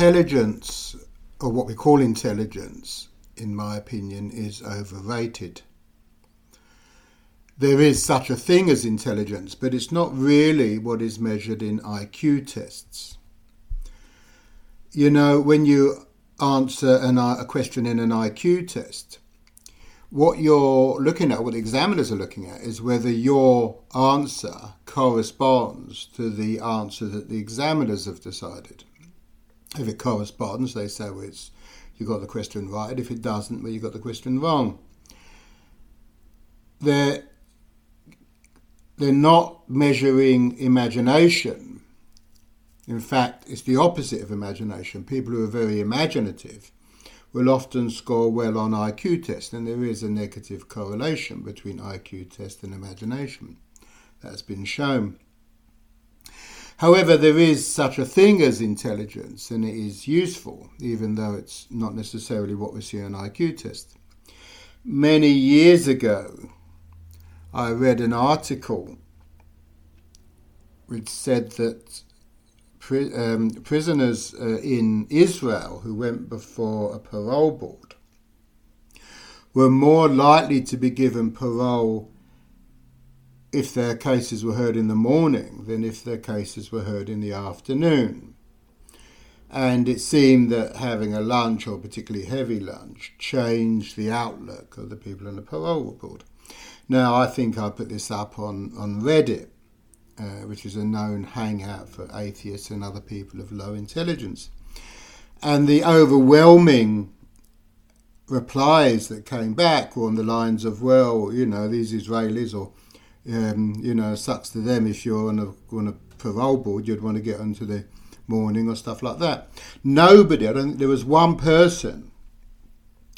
intelligence, or what we call intelligence, in my opinion, is overrated. There is such a thing as intelligence, but it's not really what is measured in IQ tests. You know, when you answer an, a question in an IQ test, what you're looking at, what the examiners are looking at, is whether your answer corresponds to the answer that the examiners have decided. If it corresponds, they say, well, it's, you got the question right. If it doesn't, well, you got the question wrong. They're, they're not measuring imagination. In fact, it's the opposite of imagination. People who are very imaginative will often score well on IQ tests, and there is a negative correlation between IQ test and imagination. That's been shown. However, there is such a thing as intelligence, and it is useful, even though it's not necessarily what we see on IQ test. Many years ago, I read an article which said that pri- um, prisoners uh, in Israel who went before a parole board were more likely to be given parole if their cases were heard in the morning than if their cases were heard in the afternoon. And it seemed that having a lunch, or particularly heavy lunch, changed the outlook of the people in the parole board. Now, I think I put this up on, on Reddit, uh, which is a known hangout for atheists and other people of low intelligence. And the overwhelming replies that came back were on the lines of, well, you know, these Israelis, or, um, you know, sucks to them if you're on a, on a parole board, you'd want to get onto the morning or stuff like that. Nobody, I don't think there was one person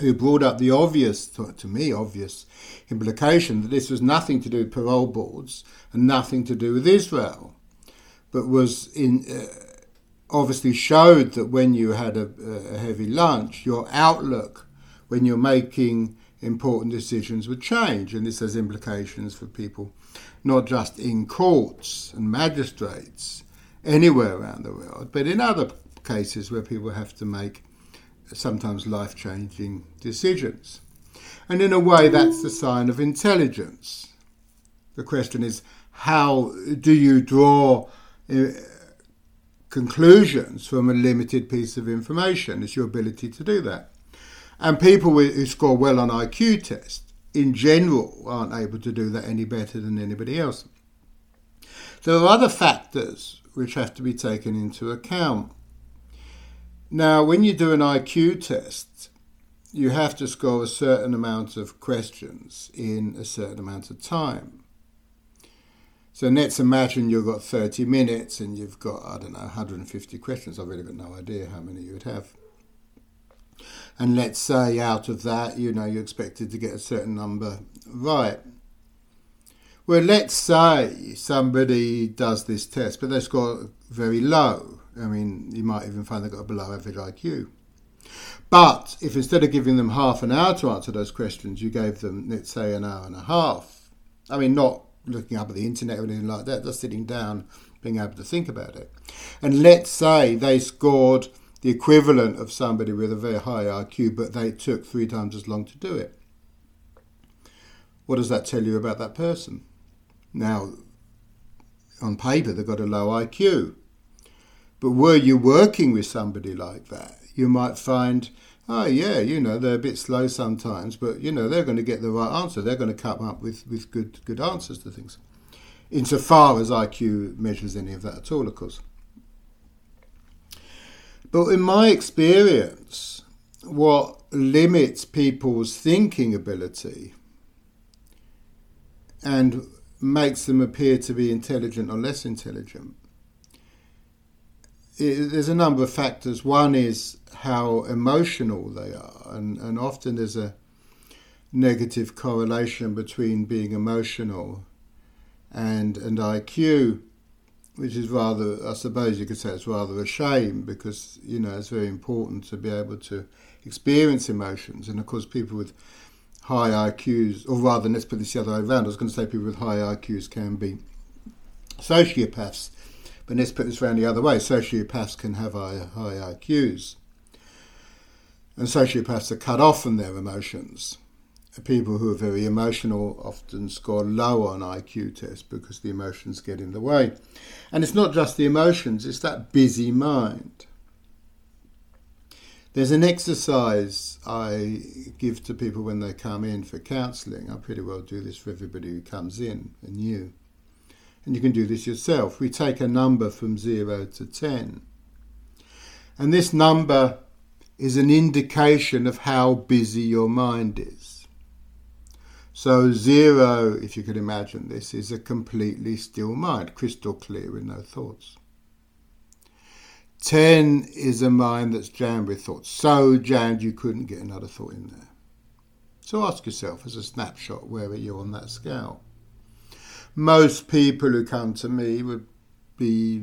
who brought up the obvious, to me, obvious implication that this was nothing to do with parole boards and nothing to do with Israel, but was in uh, obviously showed that when you had a, a heavy lunch, your outlook when you're making important decisions would change, and this has implications for people not just in courts and magistrates anywhere around the world, but in other cases where people have to make sometimes life changing decisions. And in a way, that's the sign of intelligence. The question is how do you draw uh, conclusions from a limited piece of information? It's your ability to do that. And people who score well on IQ tests, in general, aren't able to do that any better than anybody else. There are other factors which have to be taken into account. Now, when you do an IQ test, you have to score a certain amount of questions in a certain amount of time. So let's imagine you've got 30 minutes and you've got, I don't know, 150 questions. I've really got no idea how many you would have. And let's say out of that, you know, you're expected to get a certain number right. Well, let's say somebody does this test, but they score very low I mean, you might even find they've got a below average IQ. But if instead of giving them half an hour to answer those questions, you gave them, let's say, an hour and a half, I mean, not looking up at the internet or anything like that, just sitting down, being able to think about it. And let's say they scored the equivalent of somebody with a very high IQ, but they took three times as long to do it. What does that tell you about that person? Now, on paper, they've got a low IQ. But were you working with somebody like that, you might find, oh, yeah, you know, they're a bit slow sometimes, but, you know, they're going to get the right answer. They're going to come up with, with good, good answers to things. Insofar as IQ measures any of that at all, of course. But in my experience, what limits people's thinking ability and makes them appear to be intelligent or less intelligent it, there's a number of factors. One is how emotional they are, and, and often there's a negative correlation between being emotional and and IQ, which is rather, I suppose you could say it's rather a shame because you know it's very important to be able to experience emotions, and of course people with high IQs, or rather, let's put this the other way around. I was going to say people with high IQs can be sociopaths But let's put this around the other way. Sociopaths can have high, high IQs. And sociopaths are cut off from their emotions. People who are very emotional often score low on IQ tests because the emotions get in the way. And it's not just the emotions, it's that busy mind. There's an exercise I give to people when they come in for counselling. I pretty well do this for everybody who comes in and you. And you can do this yourself. We take a number from 0 to 10. And this number is an indication of how busy your mind is. So, 0, if you could imagine this, is a completely still mind, crystal clear with no thoughts. 10 is a mind that's jammed with thoughts, so jammed you couldn't get another thought in there. So ask yourself as a snapshot where are you on that scale? Most people who come to me would be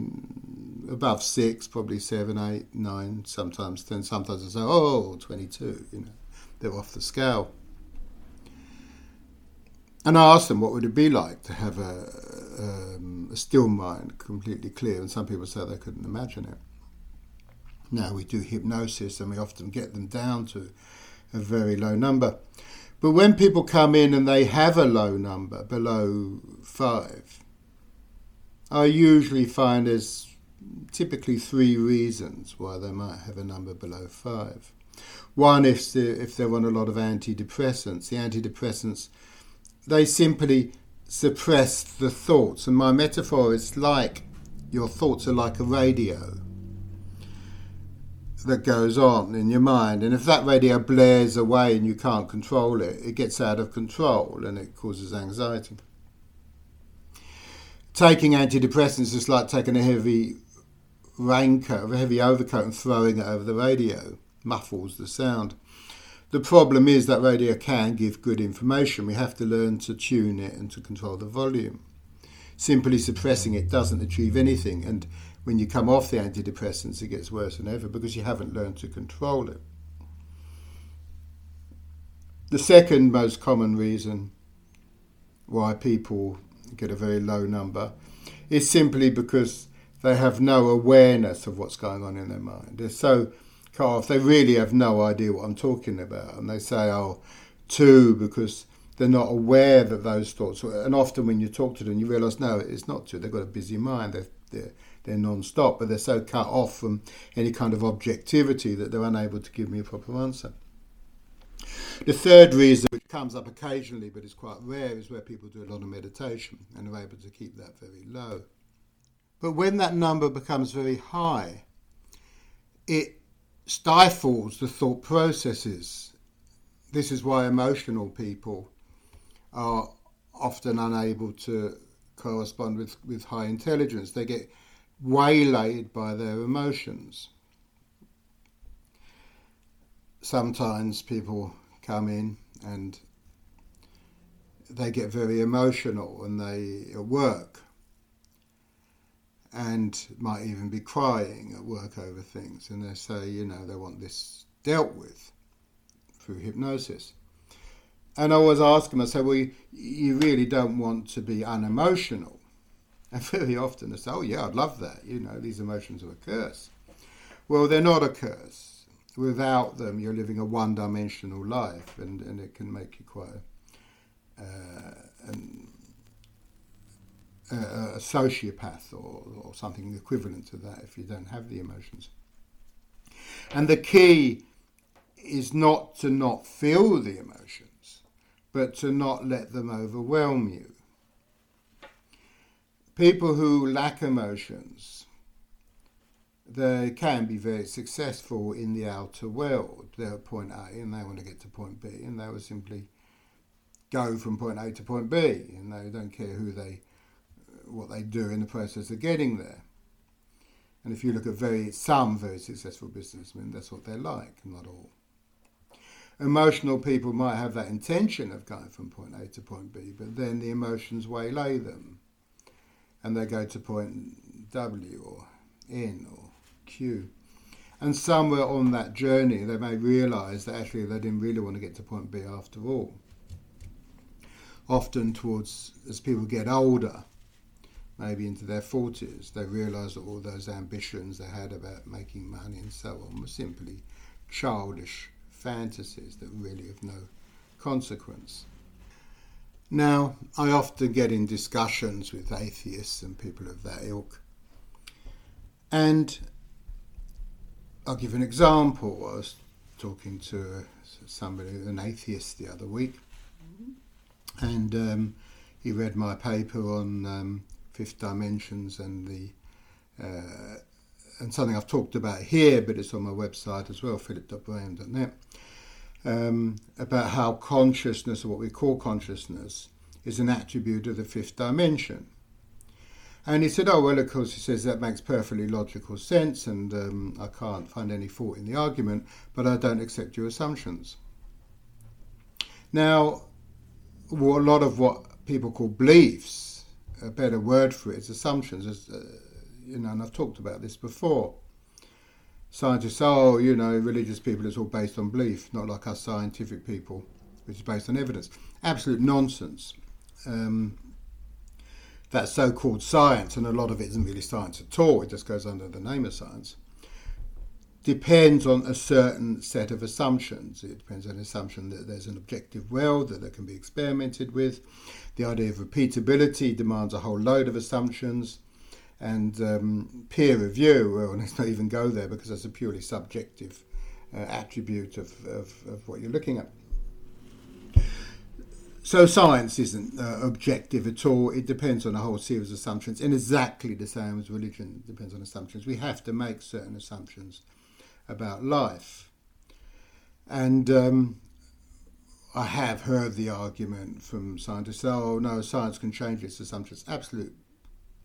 above six, probably seven, eight, nine, sometimes ten. Sometimes I say, oh, 22, you know, they're off the scale. And I ask them what would it be like to have a, um, a still mind, completely clear, and some people say they couldn't imagine it. Now we do hypnosis and we often get them down to a very low number. But when people come in and they have a low number, below five, I usually find there's typically three reasons why they might have a number below five. One, if if they're on a lot of antidepressants, the antidepressants, they simply suppress the thoughts. And my metaphor is like your thoughts are like a radio that goes on in your mind. And if that radio blares away and you can't control it, it gets out of control and it causes anxiety. Taking antidepressants is like taking a heavy raincoat, a heavy overcoat, and throwing it over the radio. Muffles the sound. The problem is that radio can give good information. We have to learn to tune it and to control the volume. Simply suppressing it doesn't achieve anything, and when you come off the antidepressants, it gets worse than ever because you haven't learned to control it. The second most common reason why people get a very low number is simply because they have no awareness of what's going on in their mind. They're so cut off, they really have no idea what I'm talking about. And they say, oh, two, because they're not aware that those thoughts, and often when you talk to them, you realise, no, it's not two. They've got a busy mind. They're, they're they're non-stop, but they're so cut off from any kind of objectivity that they're unable to give me a proper answer. The third reason, which comes up occasionally but is quite rare, is where people do a lot of meditation and are able to keep that very low. But when that number becomes very high, it stifles the thought processes. This is why emotional people are often unable to correspond with, with high intelligence. They get waylaid by their emotions. Sometimes people come in and they get very emotional and they work and might even be crying at work over things and they say you know they want this dealt with through hypnosis and I always ask them I say well you, really don't want to be unemotional and very often they say, oh, yeah, I'd love that. You know, these emotions are a curse. Well, they're not a curse. Without them, you're living a one dimensional life, and, and it can make you quite uh, an, a, sociopath or, or something equivalent to that if you don't have the emotions. And the key is not to not feel the emotions, but to not let them overwhelm you people who lack emotions, they can be very successful in the outer world. They're at point A and they want to get to point B, and they will simply go from point A to point B, and they don't care who they, what they do in the process of getting there. And if you look at very some very successful businessmen, that's what they're like, not all. Emotional people might have that intention of going from point A to point B, but then the emotions waylay them and they go to point W or N or Q. And somewhere on that journey, they may realize that actually they didn't really want to get to point B after all. Often, towards as people get older, maybe into their 40s, they realised that all those ambitions they had about making money and so on were simply childish fantasies that really have no consequence. Now, I often get in discussions with atheists and people of that ilk, and I'll give an example. I was talking to somebody, an atheist, the other week, and um, he read my paper on um, fifth dimensions and the uh, and something I've talked about here, but it's on my website as well, philip.braham.net, um, about how consciousness, or what we call consciousness, is an attribute of the fifth dimension. And he said, oh, well, of course, he says that makes perfectly logical sense, and um, I can't find any fault in the argument, but I don't accept your assumptions. Now, a lot of what people call beliefs, a better word for it is assumptions, is, uh, you know, and I've talked about this before. Scientists oh, you know, religious people, it's all based on belief, not like us scientific people, which is based on evidence. Absolute nonsense. Um, that so-called science, and a lot of it isn't really science at all, it just goes under the name of science, depends on a certain set of assumptions. It depends on the assumption that there's an objective world that, can be experimented with. The idea of repeatability demands a whole load of assumptions. And um, peer review, well, let's not even go there because that's a purely subjective uh, attribute of, of, of what you're looking at. So science isn't uh, objective at all. It depends on a whole series of assumptions, and exactly the same as religion depends on assumptions. We have to make certain assumptions about life, and um, I have heard the argument from scientists: "Oh no, science can change its assumptions." Absolute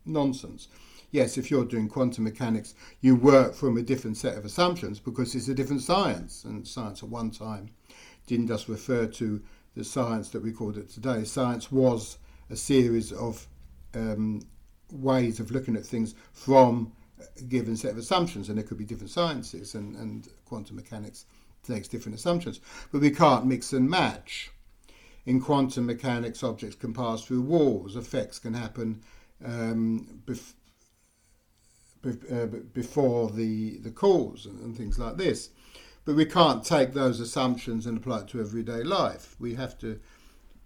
nonsense. Yes, if you're doing quantum mechanics, you work from a different set of assumptions because it's a different science, and science at one time didn't just refer to the science that we called it today. Science was a series of um, ways of looking at things from given set of assumptions, and there could be different sciences, and, and quantum mechanics takes different assumptions. But we can't mix and match. In quantum mechanics, objects can pass through walls, effects can happen um, bef- uh, before the, the cause, and, and things like this. But we can't take those assumptions and apply it to everyday life. We have to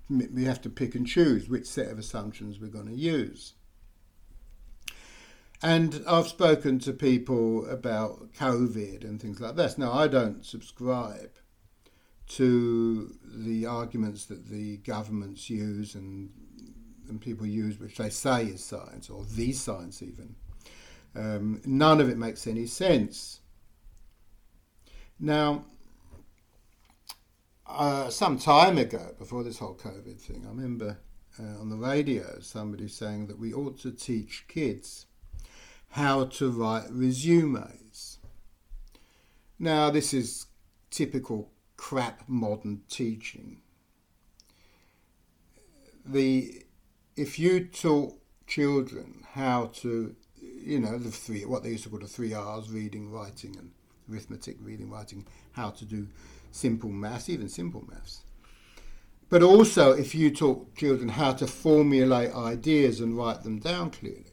we have to pick and choose which set of assumptions we're going to use. And I've spoken to people about COVID and things like this. Now, I don't subscribe to the arguments that the governments use and, and people use, which they say is science, or the science even. Um, none of it makes any sense. Now, uh, some time ago, before this whole COVID thing, I remember uh, on the radio somebody saying that we ought to teach kids how to write resumes. Now, this is typical crap modern teaching. The if you taught children how to, you know, the three what they used to call the three R's: reading, writing, and arithmetic, reading, writing, how to do simple maths, even simple maths. But also, if you taught children how to formulate ideas and write them down clearly,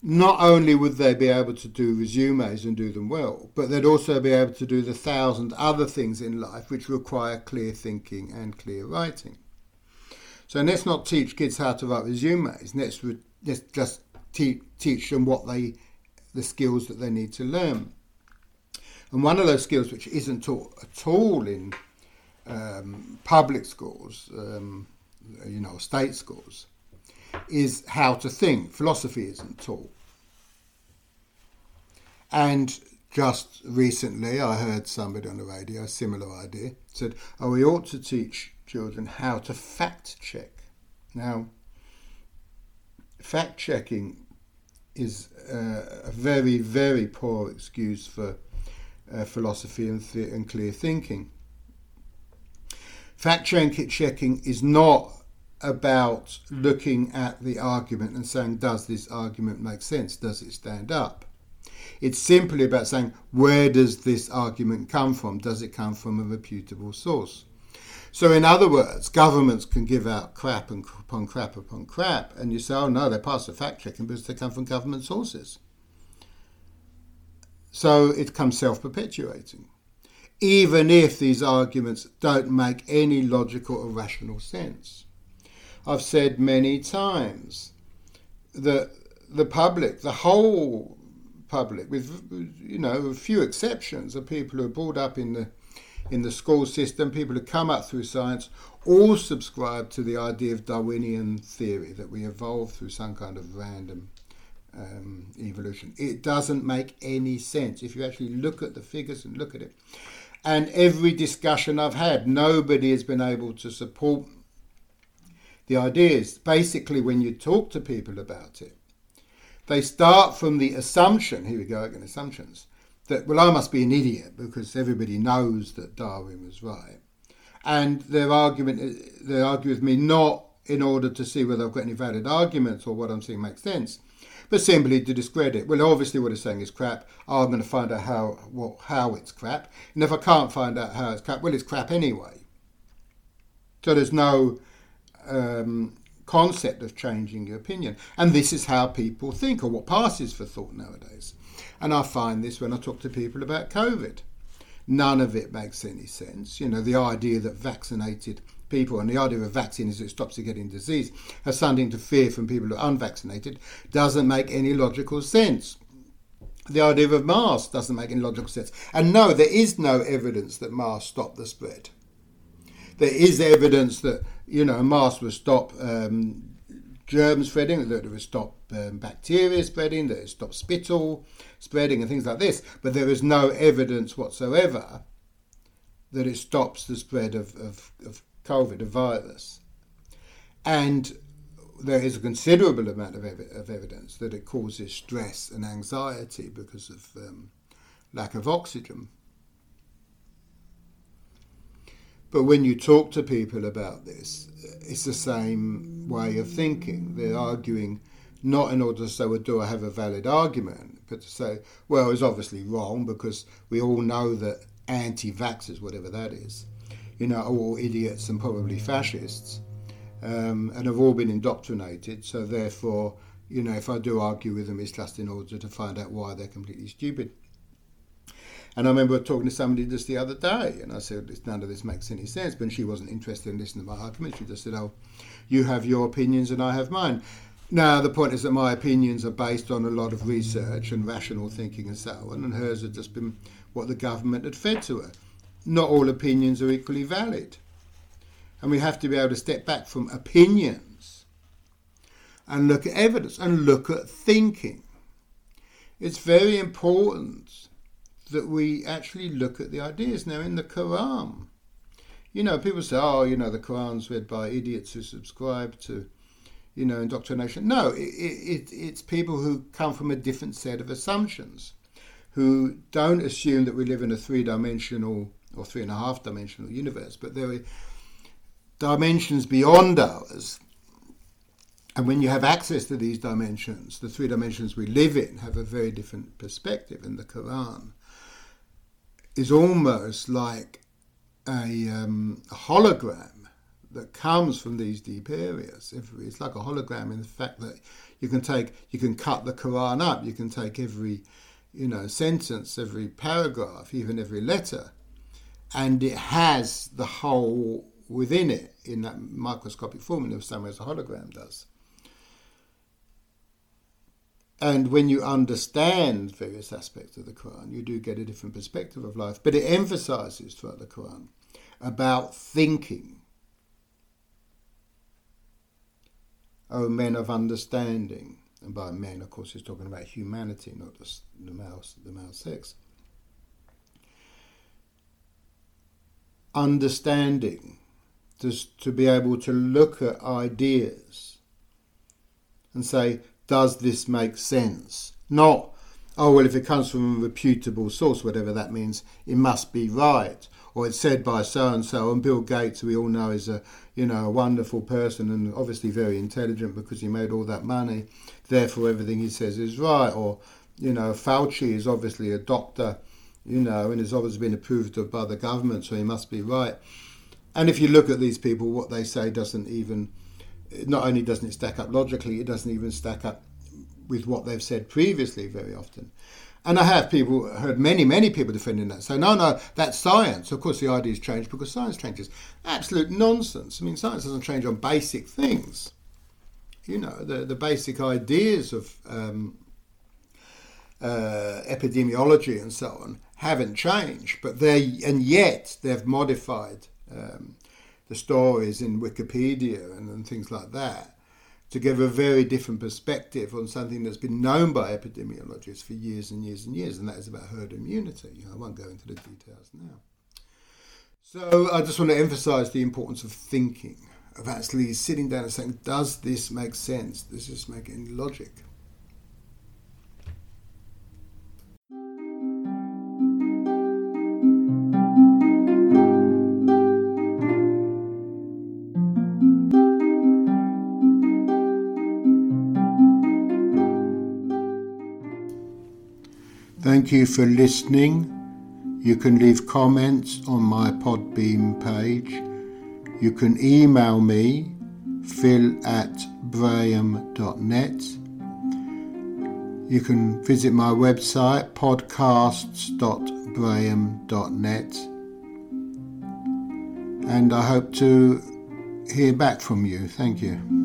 not only would they be able to do resumes and do them well, but they'd also be able to do the thousand other things in life which require clear thinking and clear writing. So let's not teach kids how to write resumes. Let's, re- let's just te- teach them what they, the skills that they need to learn. And one of those skills which isn't taught at all in um, public schools, um, you know, state schools, is how to think. Philosophy isn't taught. And just recently, I heard somebody on the radio, a similar idea, said, oh, we ought to teach children how to fact check. Now, fact checking is uh, a very, very poor excuse for uh, philosophy and, th- and clear thinking. Fact checking is not about looking at the argument and saying, does this argument make sense? Does it stand up? It's simply about saying, where does this argument come from? Does it come from a reputable source? So, in other words, governments can give out crap and upon crap upon crap, and you say, oh no, they pass the fact checking because they come from government sources. So it becomes self perpetuating, even if these arguments don't make any logical or rational sense. I've said many times that the public, the whole public, with you know a few exceptions, are people who are brought up in the in the school system, people who come up through science, all subscribe to the idea of Darwinian theory that we evolve through some kind of random um, evolution. It doesn't make any sense if you actually look at the figures and look at it. And every discussion I've had, nobody has been able to support the ideas. Basically, when you talk to people about it, they start from the assumption here we go again, assumptions that, well, I must be an idiot because everybody knows that Darwin was right. And their argument, they argue with me not in order to see whether I've got any valid arguments or what I'm saying makes sense, but simply to discredit. Well, obviously, what it's saying is crap. Oh, I'm going to find out how what, how it's crap. And if I can't find out how it's crap, well, it's crap anyway. So there's no um, concept of changing your opinion. And this is how people think, or what passes for thought nowadays. And I find this when I talk to people about COVID. None of it makes any sense. You know, the idea that vaccinated people and the idea of a vaccine is it stops you getting disease has something to fear from people who are unvaccinated doesn't make any logical sense. The idea of a mask doesn't make any logical sense. And no, there is no evidence that masks stop the spread. There is evidence that, you know, masks will stop um, germs spreading, that it will stop um, bacteria spreading, that it stop spittle spreading and things like this. But there is no evidence whatsoever that it stops the spread of, of, of COVID, a virus. And there is a considerable amount of, ev- of evidence that it causes stress and anxiety because of um, lack of oxygen. But when you talk to people about this, it's the same way of thinking. They're arguing not in order to say, well, do I have a valid argument, but to say, well, it's obviously wrong because we all know that anti vaxxers, whatever that is, you know, are all idiots and probably fascists um, and have all been indoctrinated. So, therefore, you know, if I do argue with them, it's just in order to find out why they're completely stupid. And I remember talking to somebody just the other day, and I said, none of this makes any sense. But she wasn't interested in listening to my argument. She just said, oh, you have your opinions and I have mine. Now, the point is that my opinions are based on a lot of research and rational thinking and so on, and hers had just been what the government had fed to her. Not all opinions are equally valid. And we have to be able to step back from opinions and look at evidence and look at thinking. It's very important that we actually look at the ideas. Now, in the Quran, you know, people say, oh, you know, the Quran's read by idiots who subscribe to, you know, indoctrination. No, it, it, it's people who come from a different set of assumptions, who don't assume that we live in a three dimensional or three and a half dimensional universe, but there are dimensions beyond ours. And when you have access to these dimensions, the three dimensions we live in have a very different perspective in the Quran is almost like a, um, a, hologram that comes from these deep areas. It's like a hologram in the fact that you can take, you can cut the Quran up, you can take every, you know, sentence, every paragraph, even every letter, and it has the whole within it in that microscopic form in the same way as a hologram does. And when you understand various aspects of the Quran, you do get a different perspective of life. But it emphasizes throughout the Quran about thinking. Oh, men of understanding. And by men, of course, he's talking about humanity, not just the male, the male sex. Understanding, just to be able to look at ideas and say, does this make sense? Not, oh, well, if it comes from a reputable source, whatever that means, it must be right. Or it's said by so and so, and Bill Gates, we all know, is a you know a wonderful person and obviously very intelligent because he made all that money. Therefore, everything he says is right. Or you know, Fauci is obviously a doctor, you know, and has obviously been approved of by the government, so he must be right. And if you look at these people, what they say doesn't even, not only doesn't it stack up logically, it doesn't even stack up with what they've said previously very often. And I have people heard many, many people defending that. So no, no, that's science. Of course, the ideas change because science changes. Absolute nonsense. I mean, science doesn't change on basic things. You know, the the basic ideas of um, uh, epidemiology and so on haven't changed, but they and yet they've modified um, the stories in Wikipedia and, and things like that to give a very different perspective on something that's been known by epidemiologists for years and years and years, and that is about herd immunity. I won't go into the details now. So I just want to emphasize the importance of thinking, of actually sitting down and saying, does this make sense? Does this make any logic? Thank you for listening. You can leave comments on my Podbean page. You can email me, phil at braham.net. You can visit my website, podcasts.braham.net. And I hope to hear back from you. Thank you.